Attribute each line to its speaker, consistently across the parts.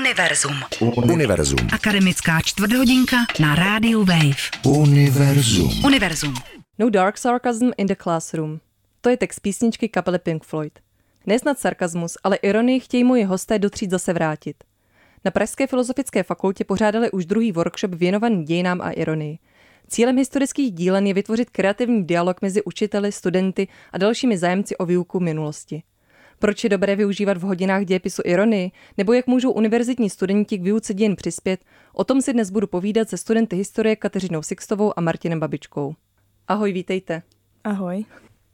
Speaker 1: Univerzum.
Speaker 2: Univerzum.
Speaker 1: Akademická čtvrthodinka na rádiu Wave.
Speaker 2: Univerzum.
Speaker 1: Univerzum.
Speaker 3: No Dark Sarcasm in the Classroom. To je text písničky kapely Pink Floyd. Nesnad sarkazmus, ale ironii chtějí moji hosté do tříd zase vrátit. Na Pražské filozofické fakultě pořádali už druhý workshop věnovaný dějinám a ironii. Cílem historických dílen je vytvořit kreativní dialog mezi učiteli, studenty a dalšími zájemci o výuku minulosti. Proč je dobré využívat v hodinách dějepisu ironii, nebo jak můžou univerzitní studenti k výuce dějin přispět, o tom si dnes budu povídat se studenty historie Kateřinou Sixtovou a Martinem Babičkou. Ahoj, vítejte.
Speaker 4: Ahoj.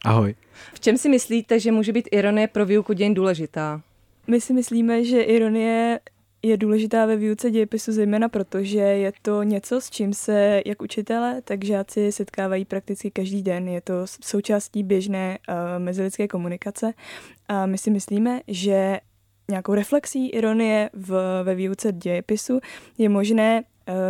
Speaker 5: Ahoj.
Speaker 3: V čem si myslíte, že může být ironie pro výuku dějin důležitá?
Speaker 4: My si myslíme, že ironie je důležitá ve výuce dějepisu zejména proto, že je to něco, s čím se jak učitele, tak žáci setkávají prakticky každý den. Je to součástí běžné uh, mezilidské komunikace a my si myslíme, že nějakou reflexí ironie v, ve výuce dějepisu je možné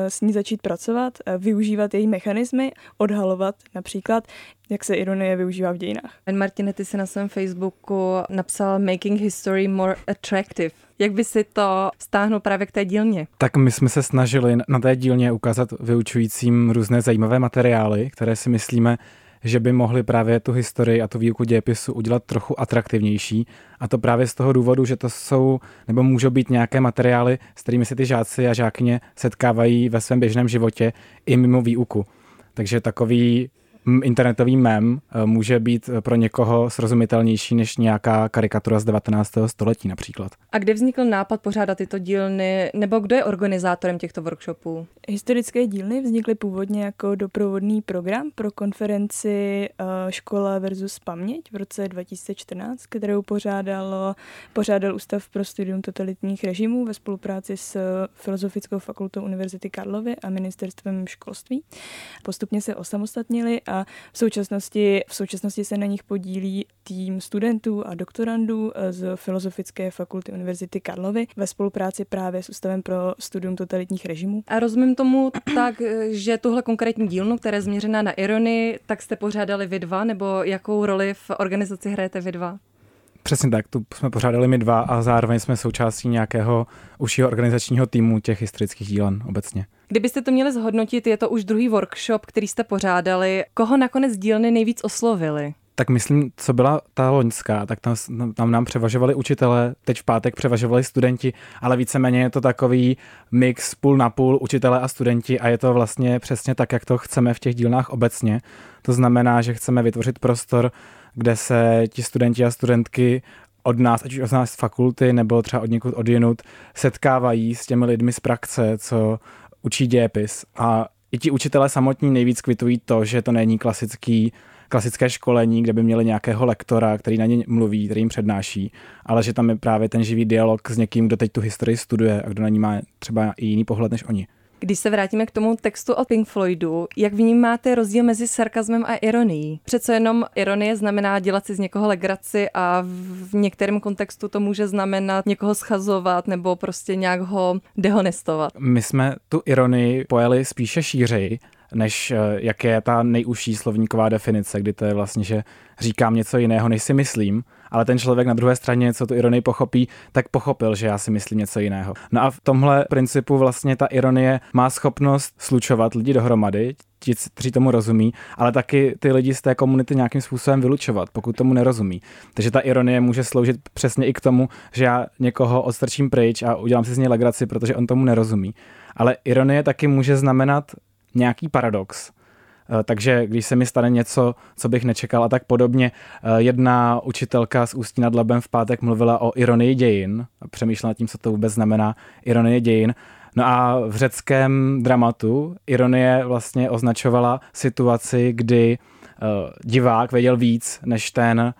Speaker 4: s ní začít pracovat, eh, využívat její mechanismy, odhalovat například, jak se ironie využívá v dějinách.
Speaker 3: Martine, ty si na svém Facebooku napsal Making History More Attractive. Jak by si to stáhnul právě k té dílně?
Speaker 5: Tak my jsme se snažili na té dílně ukázat vyučujícím různé zajímavé materiály, které si myslíme, že by mohli právě tu historii a tu výuku dějepisu udělat trochu atraktivnější. A to právě z toho důvodu, že to jsou nebo můžou být nějaké materiály, s kterými se ty žáci a žákyně setkávají ve svém běžném životě i mimo výuku. Takže takový internetový mem eh, může být pro někoho srozumitelnější než nějaká karikatura z 19. století například.
Speaker 3: A kde vznikl nápad pořádat tyto dílny, nebo kdo je organizátorem těchto workshopů?
Speaker 4: Historické dílny vznikly původně jako doprovodný program pro konferenci eh, Škola versus paměť v roce 2014, kterou pořádalo, pořádal Ústav pro studium totalitních režimů ve spolupráci s Filozofickou fakultou Univerzity Karlovy a Ministerstvem školství. Postupně se osamostatnili a v současnosti, v současnosti se na nich podílí tým studentů a doktorandů eh, z Filozofické fakulty Univerzity Karlovy ve spolupráci právě s Ústavem pro studium totalitních režimů.
Speaker 3: A rozumím tomu tak, eh, že tuhle konkrétní dílnu, která je změřená na ironii, tak jste pořádali vy dva, nebo jakou roli v organizaci hrajete vy dva?
Speaker 5: Přesně tak, tu jsme pořádali my dva a zároveň jsme součástí nějakého užšího organizačního týmu těch historických dílen obecně.
Speaker 3: Kdybyste to měli zhodnotit, je to už druhý workshop, který jste pořádali. Koho nakonec dílny nejvíc oslovili?
Speaker 5: Tak myslím, co byla ta loňská, tak tam, tam nám převažovali učitelé, teď v pátek převažovali studenti, ale víceméně je to takový mix půl na půl učitelé a studenti a je to vlastně přesně tak, jak to chceme v těch dílnách obecně. To znamená, že chceme vytvořit prostor, kde se ti studenti a studentky od nás, ať už od nás z fakulty nebo třeba od někud odjenut, setkávají s těmi lidmi z praxe, co učí dějepis. A i ti učitelé samotní nejvíc kvitují to, že to není klasický klasické školení, kde by měli nějakého lektora, který na ně mluví, který jim přednáší, ale že tam je právě ten živý dialog s někým, kdo teď tu historii studuje a kdo na ní má třeba i jiný pohled než oni.
Speaker 3: Když se vrátíme k tomu textu o Pink Floydu, jak vnímáte rozdíl mezi sarkazmem a ironií? Přece jenom ironie znamená dělat si z někoho legraci a v některém kontextu to může znamenat někoho schazovat nebo prostě nějak ho dehonestovat.
Speaker 5: My jsme tu ironii pojeli spíše šířeji, než eh, jak je ta nejužší slovníková definice, kdy to je vlastně, že říkám něco jiného, než si myslím, ale ten člověk na druhé straně, co tu ironii pochopí, tak pochopil, že já si myslím něco jiného. No a v tomhle principu vlastně ta ironie má schopnost slučovat lidi dohromady, ti, kteří tomu rozumí, ale taky ty lidi z té komunity nějakým způsobem vylučovat, pokud tomu nerozumí. Takže ta ironie může sloužit přesně i k tomu, že já někoho odstrčím pryč a udělám si z něj legraci, protože on tomu nerozumí. Ale ironie taky může znamenat nějaký paradox, Eh, takže když se mi stane něco, co bych nečekal a tak podobně, eh, jedna učitelka z Ústí nad Labem v pátek mluvila o ironii dějin a přemýšlela tím, co to vůbec znamená ironie dějin. No a v řeckém dramatu ironie vlastně označovala situaci, kdy eh, divák věděl víc než, ten,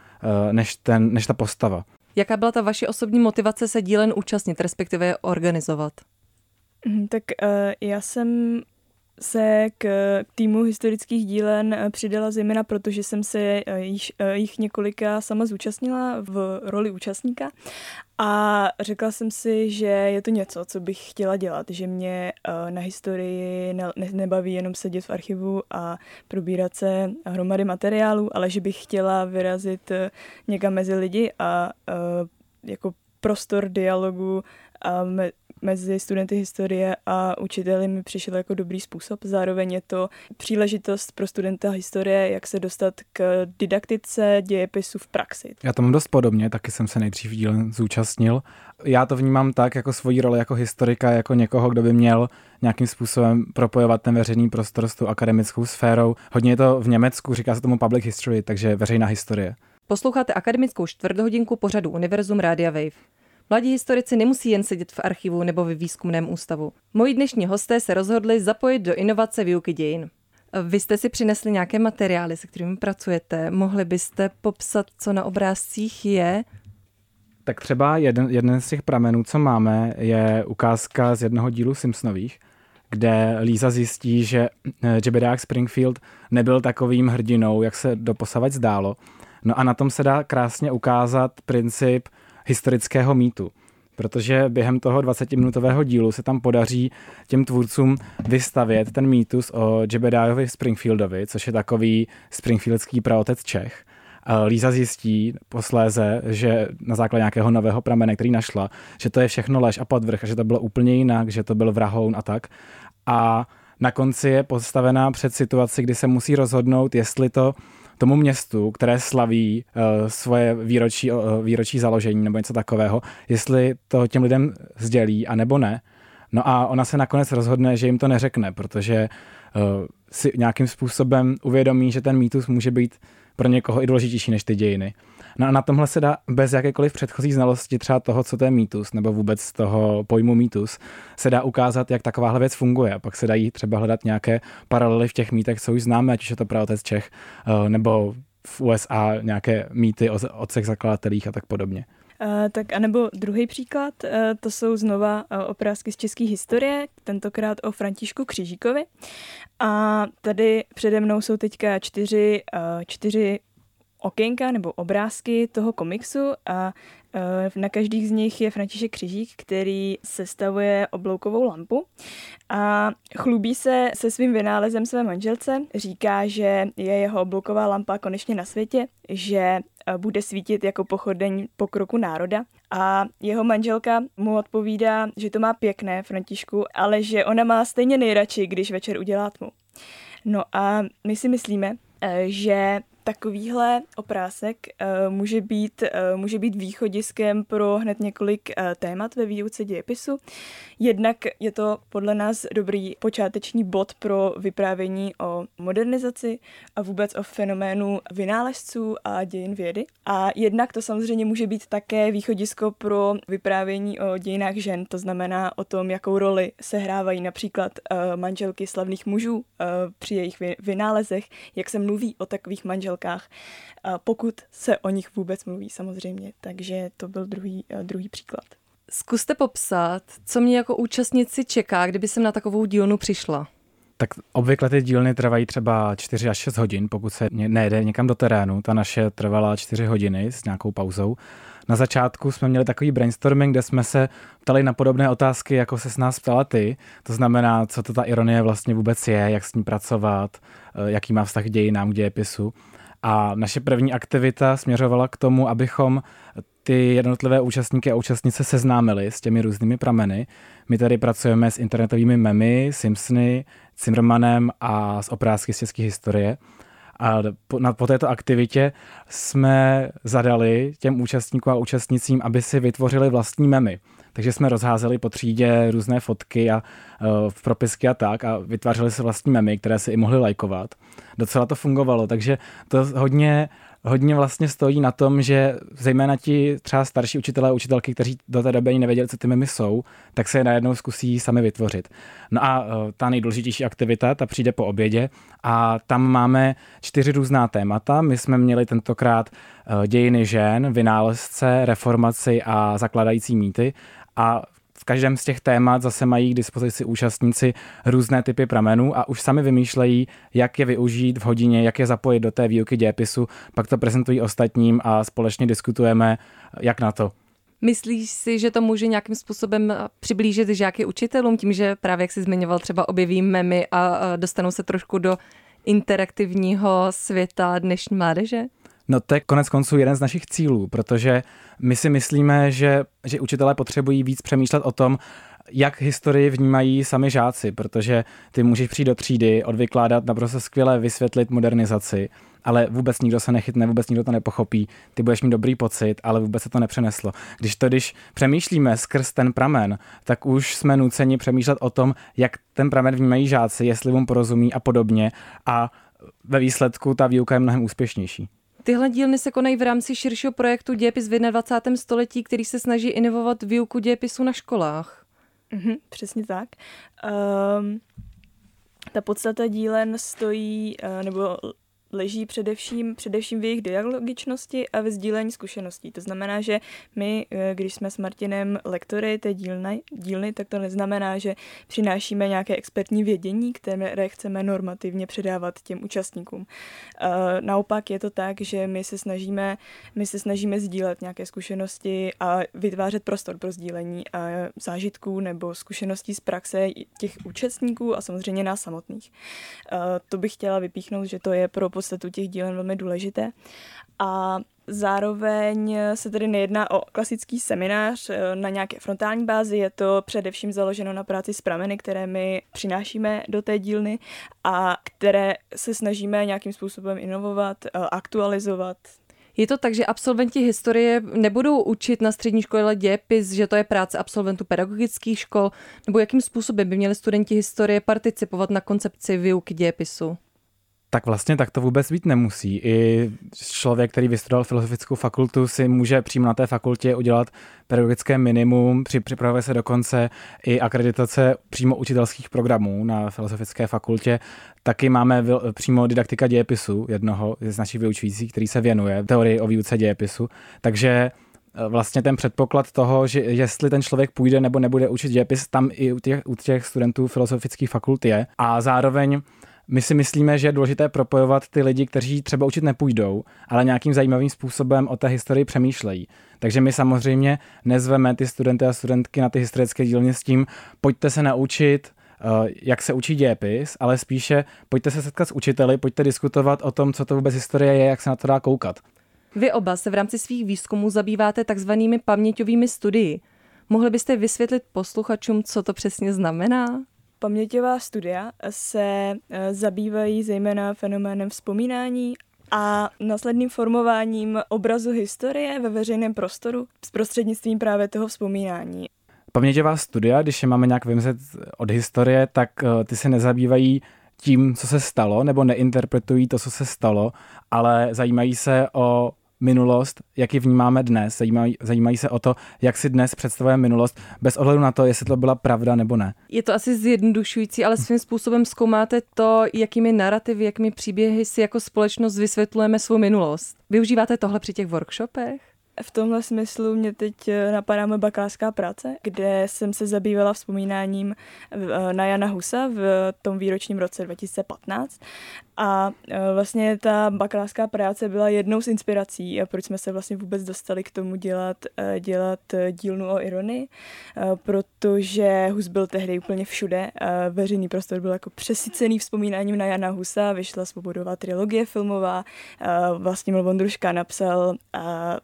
Speaker 5: než, ten, než ta postava.
Speaker 3: Jaká byla ta vaše osobní motivace se dílen účastnit, respektive organizovat?
Speaker 4: Mhm, tak uh, já jsem se k týmu historických dílen eh, přidala zejména proto, že jsem se eh, jich, eh, jich několika sama zúčastnila v roli účastníka. A řekla jsem si, že je to něco, co bych chtěla dělat, že mě na historii ne, nebaví jenom sedět v archivu a probírat se hromady materiálů, ale že bych chtěla vyrazit někam mezi lidi a jako prostor dialogu mezi studenty historie a učiteli mi přišel jako dobrý způsob. Zároveň je to příležitost pro studenta historie, jak se dostat k didaktice dějepisu v praxi.
Speaker 5: Já to mám dost podobně, taky jsem se nejdřív díl zúčastnil. Já to vnímám tak jako svoji roli jako historika, jako někoho, kdo by měl nějakým způsobem propojovat ten veřejný prostor s tou akademickou sférou. Hodně je to v Německu, říká se tomu public history, takže veřejná historie.
Speaker 3: Posloucháte akademickou čtvrthodinku pořadu Univerzum Rádia Wave. Mladí historici nemusí jen sedět v archivu nebo ve výzkumném ústavu. Moji dnešní hosté se rozhodli zapojit do inovace výuky dějin. Vy jste si přinesli nějaké materiály, se kterými pracujete. Mohli byste popsat, co na obrázcích je?
Speaker 5: Tak třeba jeden, jeden z těch pramenů, co máme, je ukázka z jednoho dílu Simpsonových, kde Lisa zjistí, že eh, Jebediah Springfield nebyl takovým hrdinou, jak se doposavať zdálo. No a na tom se dá krásně ukázat princip historického mýtu. Protože během toho 20-minutového dílu se tam podaří těm tvůrcům vystavět ten mýtus o Jebediahovi Springfieldovi, což je takový springfieldský praotec Čech. Líza zjistí posléze, že na základě nějakého nového pramene, který našla, že to je všechno lež a podvrh, a že to bylo úplně jinak, že to byl vrahoun a tak. A na konci je postavená před situaci, kdy se musí rozhodnout, jestli to tomu městu, které slaví uh, svoje výročí, uh, výročí založení nebo něco takového, jestli to těm lidem sdělí a nebo ne. No a ona se nakonec rozhodne, že jim to neřekne, protože uh, si nějakým způsobem uvědomí, že ten mýtus může být pro někoho i důležitější než ty dějiny. No a na tomhle se dá bez jakékoliv předchozí znalosti třeba toho, co to je mýtus, nebo vůbec toho pojmu mýtus, se dá ukázat, jak takováhle věc funguje. A pak se dají třeba hledat nějaké paralely v těch mýtech, co už známe, ať už je to pravotec Čech, eh, nebo v USA nějaké mýty o otcech zakladatelích a tak podobně.
Speaker 4: Uh, tak anebo druhý příklad, uh, to jsou znova uh, obrázky z české historie, tentokrát o Františku Křížíkovi. A tady přede mnou jsou teďka čtyři, čtyři okénka nebo obrázky toho komiksu a e, na každých z nich je František Křižík, který sestavuje obloukovou lampu a chlubí se se svým vynálezem své manželce. Říká, že je jeho oblouková lampa konečně na světě, že e, bude svítit jako pochodeň pokroku národa. A jeho manželka mu odpovídá, že to má pěkné, Františku, ale že ona má stejně nejradši, když večer udělá tmu. No a my si myslíme, e, že takovýhle oprásek uh, může, být, uh, může být východiskem pro hned několik uh, témat ve výuce dějepisu. Jednak je to podle nás dobrý počáteční bod pro vyprávění o modernizaci a vůbec o fenoménu vynálezců a dějin vědy. A jednak to samozřejmě může být také východisko pro vyprávění o dějinách žen, to znamená o tom, jakou roli sehrávají například manželky slavných mužů při jejich vynálezech, jak se mluví o takových manželkách manželkách, pokud se o nich vůbec mluví samozřejmě. Takže to byl druhý, eh, druhý příklad.
Speaker 3: Zkuste popsat, co mě jako účastnici čeká, kdyby jsem na takovou dílnu přišla.
Speaker 5: Tak obvykle ty dílny trvají třeba 4 až 6 hodin, pokud se nejde někam do terénu. Ta naše trvala 4 hodiny s nějakou pauzou. Na začátku jsme měli takový brainstorming, kde jsme se ptali na podobné otázky, jako se s nás ptala ty. To znamená, co to ta ironie vlastně vůbec je, jak s ní pracovat, eh, jaký má vztah k dějinám, k dějepisu. A naše první aktivita směřovala k tomu, abychom ty jednotlivé účastníky a účastnice seznámili s těmi různými prameny. My tady pracujeme s internetovými memy, Simpsony, Zimmermanem a s obrázky z české historie. A po, na, po této aktivitě jsme zadali těm účastníkům a účastnicím, aby si vytvořili vlastní memy. Takže jsme rozházeli po třídě různé fotky a uh, propisky a tak a vytvářeli se vlastní memy, které si i mohli lajkovat. Docela to fungovalo, takže to hodně hodně vlastně stojí na tom, že zejména ti třeba starší učitelé a učitelky, kteří do té doby ani nevěděli, co ty memy jsou, tak se je najednou zkusí sami vytvořit. No a uh, ta nejdůležitější aktivita, ta přijde po obědě a tam máme čtyři různá témata. My jsme měli tentokrát uh, dějiny žen, vynálezce, reformaci a zakladající mýty a v každém z těch témat zase mají k dispozici účastníci různé typy pramenů a už sami vymýšlejí, jak je využít v hodině, jak je zapojit do té výuky dějepisu, pak to prezentují ostatním a společně diskutujeme, jak na to.
Speaker 3: Myslíš si, že to může nějakým způsobem přiblížit žáky učitelům, tím, že právě, jak jsi zmiňoval, třeba objeví memy a dostanou se trošku do interaktivního světa dnešní mládeže?
Speaker 5: No to je konec konců jeden z našich cílů, protože my si myslíme, že, že učitelé potřebují víc přemýšlet o tom, jak historii vnímají sami žáci, protože ty můžeš přijít do třídy, odvykládat, naprosto skvěle vysvětlit modernizaci, ale vůbec nikdo se nechytne, vůbec nikdo to nepochopí, ty budeš mít dobrý pocit, ale vůbec se to nepřeneslo. Když to, když přemýšlíme skrz ten pramen, tak už jsme nuceni přemýšlet o tom, jak ten pramen vnímají žáci, jestli mu porozumí a podobně a ve výsledku ta výuka je mnohem úspěšnější.
Speaker 3: Tyhle dílny se konají v rámci širšího projektu Dějepis v 21. století, který se snaží inovovat výuku dějepisu na školách.
Speaker 4: Mm-hmm, přesně tak. Um, ta podstata dílen stojí, uh, nebo leží především, především v jejich dialogičnosti a ve sdílení zkušeností. To znamená, že my, eh, když jsme s Martinem lektory té dílny, dílny, tak to neznamená, že přinášíme nějaké expertní vědění, které chceme normativně předávat těm účastníkům. Eh, naopak je to tak, že my se snažíme, my se snažíme sdílet nějaké zkušenosti a vytvářet prostor pro sdílení eh, zážitků nebo zkušeností z praxe těch účastníků a samozřejmě nás samotných. To bych chtěla vypíchnout, že to je pro podstatu těch dílen velmi důležité. A Zároveň se tedy nejedná o klasický seminář eh, na nějaké frontální bázi, je to především založeno na práci s prameny, které my přinášíme do té dílny a které se snažíme nějakým způsobem inovovat, eh, aktualizovat.
Speaker 3: Je to tak, že absolventi historie nebudou učit na střední škole dějepis, že to je práce absolventů pedagogických škol, nebo jakým způsobem by měli studenti historie participovat na koncepci výuky dějepisu?
Speaker 5: Tak vlastně tak to vůbec být nemusí. I člověk, který vystudoval filozofickou fakultu, si může přímo na té fakultě udělat pedagogické minimum, připravuje se dokonce i akreditace přímo učitelských programů na filozofické fakultě. Taky máme přímo didaktika dějepisu, jednoho z našich vyučujících, který se věnuje teorii o výuce dějepisu. Takže e, vlastně ten předpoklad toho, že jestli ten člověk půjde nebo nebude učit dějepis, tam i u těch, u těch studentů filozofických fakult je. A zároveň my si myslíme, že je důležité propojovat ty lidi, kteří třeba učit nepůjdou, ale nějakým zajímavým způsobem o té historii přemýšlejí. Takže my samozřejmě nezveme ty studenty a studentky na ty historické dílně s tím, pojďte se naučit, eh, jak se učí dějepis, ale spíše pojďte se setkat s učiteli, pojďte diskutovat o tom, co to vůbec historie je, jak se na to dá koukat.
Speaker 3: Vy oba se v rámci svých výzkumů zabýváte takzvanými paměťovými studii. Mohli byste vysvětlit posluchačům, co to přesně znamená?
Speaker 4: Paměťová studia se eh, zabývají zejména fenoménem vzpomínání a následným formováním obrazu historie ve veřejném prostoru s prostřednictvím právě toho vzpomínání.
Speaker 5: Paměťová studia, když je máme nějak vymyslet od historie, tak eh, ty se nezabývají tím, co se stalo, nebo neinterpretují to, co se stalo, ale zajímají se o minulost, jak ji vnímáme dnes. Zajímají, zajímají se o to, jak si dnes představujeme minulost, bez ohledu na to, jestli to byla pravda nebo ne.
Speaker 3: Je to asi zjednodušující, ale svým způsobem zkoumáte to, jakými narrativy, jakými příběhy si jako společnost vysvětlujeme svou minulost. Využíváte tohle při těch workshopech?
Speaker 4: V tomhle smyslu mě teď eh, napadá moje bakalářská práce, kde jsem se zabývala vzpomínáním eh, na Jana Husa v tom výročním roce 2015 a e, vlastně ta bakalářská práce byla jednou z inspirací, proč jsme se vlastně vůbec dostali k tomu dělat, dělat dílnu o ironii, protože Hus byl tehdy úplně všude. Veřejný prostor byl jako přesycený vzpomínáním na Jana Husa, vyšla svobodová trilogie filmová, vlastně Mil Vondruška napsal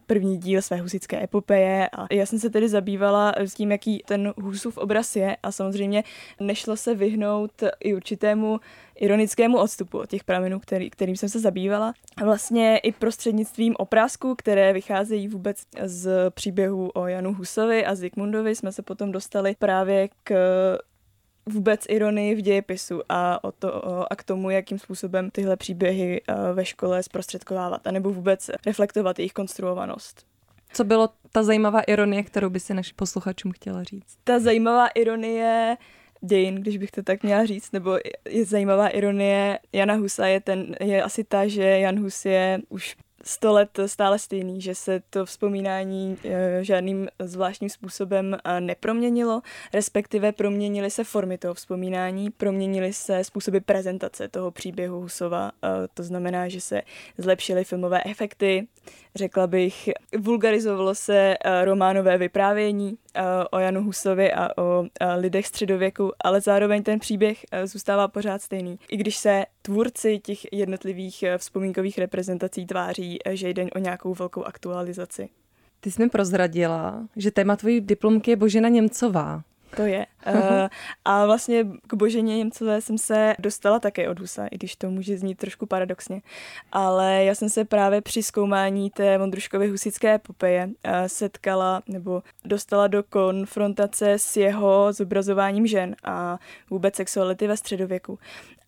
Speaker 4: první díl své husické epopeje a já jsem se tedy zabývala s tím, jaký ten Husův obraz je a samozřejmě nešlo se vyhnout i určitému ironickému odstupu od těch pramenů, který, kterým jsem se zabývala. A vlastně i prostřednictvím oprázků, které vycházejí vůbec z příběhu o Janu Husovi a Zikmundovi, jsme se potom dostali právě k vůbec ironii v dějepisu a, o to, a k tomu, jakým způsobem tyhle příběhy eh, ve škole zprostředkovávat, anebo vůbec reflektovat jejich konstruovanost.
Speaker 3: Co bylo ta zajímavá ironie, kterou by si našim posluchačům chtěla říct?
Speaker 4: Ta zajímavá ironie dějin, když bych to tak měla říct, nebo je zajímavá ironie Jana Husa je, ten, je asi ta, že Jan Hus je už sto let stále stejný, že se to vzpomínání eh, žádným zvláštním způsobem eh, neproměnilo, respektive proměnily se formy toho vzpomínání, proměnily se způsoby prezentace toho příběhu Husova, eh, to znamená, že se zlepšily filmové efekty, řekla bych, vulgarizovalo se uh, románové vyprávění uh, o Janu Husovi a o uh, lidech středověku, ale zároveň ten příběh zůstává pořád stejný. I když se tvůrci těch jednotlivých vzpomínkových reprezentací tváří, že jde o nějakou velkou aktualizaci.
Speaker 3: Ty jsi mi prozradila, že téma tvojí diplomky je Božena Němcová.
Speaker 4: To je. Uh, a vlastně k Boženě Němcové jsem se dostala také od Husa, i když to může znít trošku paradoxně. Ale já jsem se právě při zkoumání té Vondruškovy husické epopeje uh, setkala nebo dostala do konfrontace s jeho zobrazováním žen a vůbec sexuality ve středověku.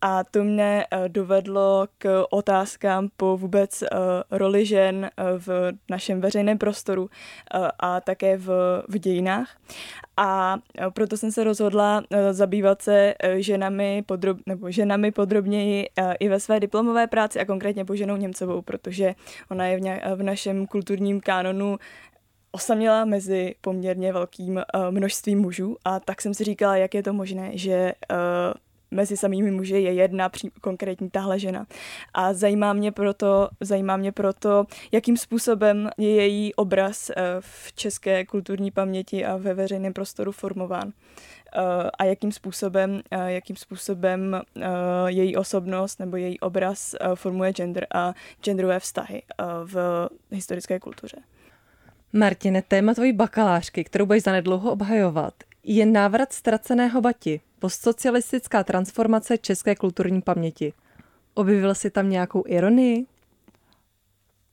Speaker 4: A to mě uh, dovedlo k otázkám po vůbec roli žen v našem veřejném prostoru a také v, v dějinách. A proto jsem se rozhodla uh, zabývat se uh, ženami, podrob, nebo ženami podrobněji uh, i ve své diplomové práci a konkrétně Boženou Němcovou, protože ona je v, ně, v našem kulturním kánonu osaměla mezi poměrně velkým množstvím mužů. A tak jsem si říkala, jak je to možné, že mezi samými muži je jedna pří, konkrétní tahle žena. A zajímá mě proto, zajímá mě proto, jakým způsobem je její obraz eh, v české kulturní paměti a ve veřejném prostoru formován eh, a jakým způsobem, eh, jakým způsobem její osobnost nebo její obraz formuje gender a genderové vztahy v historické kultuře.
Speaker 3: Martine, téma tvojí bakalářky, kterou budeš zanedlouho obhajovat, je návrat ztraceného Bati, postsocialistická transformace české kulturní paměti. Objevil si tam nějakou ironii?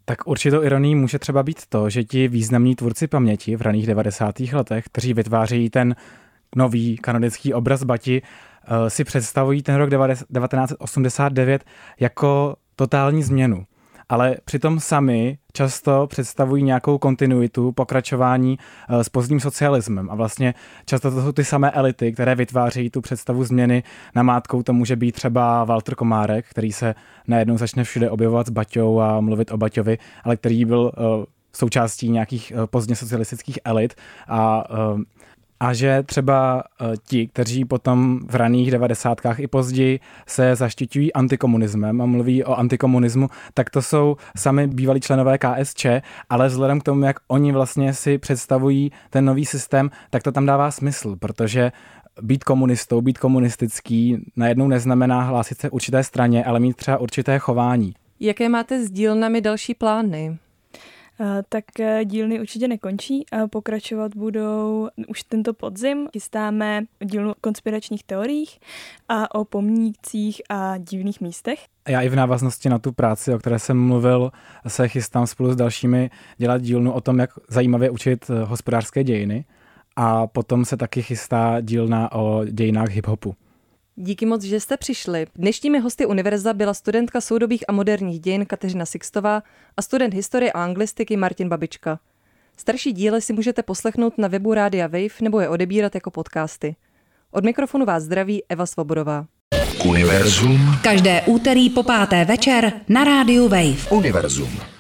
Speaker 5: Tak určitou ironií může třeba být to, že ti významní tvůrci paměti v raných 90. letech, kteří vytváří ten nový kanonický obraz Bati, eh, si představují ten rok 1989 jako totální změnu ale přitom sami často představují nějakou kontinuitu, pokračování eh, s pozdním socialismem. A vlastně často to jsou ty samé elity, které vytvářejí tu představu změny. Namátkou to může být třeba Walter Komárek, který se najednou začne všude objevovat s Baťou a mluvit o Baťovi, ale který byl eh, součástí nějakých eh, pozdně socialistických elit a a že třeba eh, ti, kteří potom v raných devadesátkách i později se zaštiťují antikomunismem a mluví o antikomunismu, tak to jsou sami bývalí členové KSČ, ale vzhledem k tomu, jak oni vlastně si představují ten nový systém, tak to tam dává smysl, protože být komunistou, být komunistický najednou neznamená hlásit se určité straně, ale mít třeba určité chování.
Speaker 3: Jaké máte s dílnami další plány?
Speaker 4: Tak eh, dílny určitě nekončí. Pokračovat budou už tento podzim. Chystáme dílnu o konspiračních teoriích a o pomnících a divných místech.
Speaker 5: Já i v návaznosti na tu práci, o které jsem mluvil, se chystám spolu s dalšími dělat dílnu o tom, jak zajímavě učit eh, hospodářské dějiny. A potom se taky chystá dílna o dějinách hiphopu.
Speaker 3: Díky moc, že jste přišli. Dnešními hosty univerza byla studentka soudobých a moderních dějin Kateřina Sixtová a student historie a anglistiky Martin Babička. Starší díly si můžete poslechnout na webu Rádia Wave nebo je odebírat jako podcasty. Od mikrofonu vás zdraví Eva Svobodová.
Speaker 2: Univerzum.
Speaker 1: Každé úterý po páté večer na rádiu Wave.
Speaker 2: Univerzum.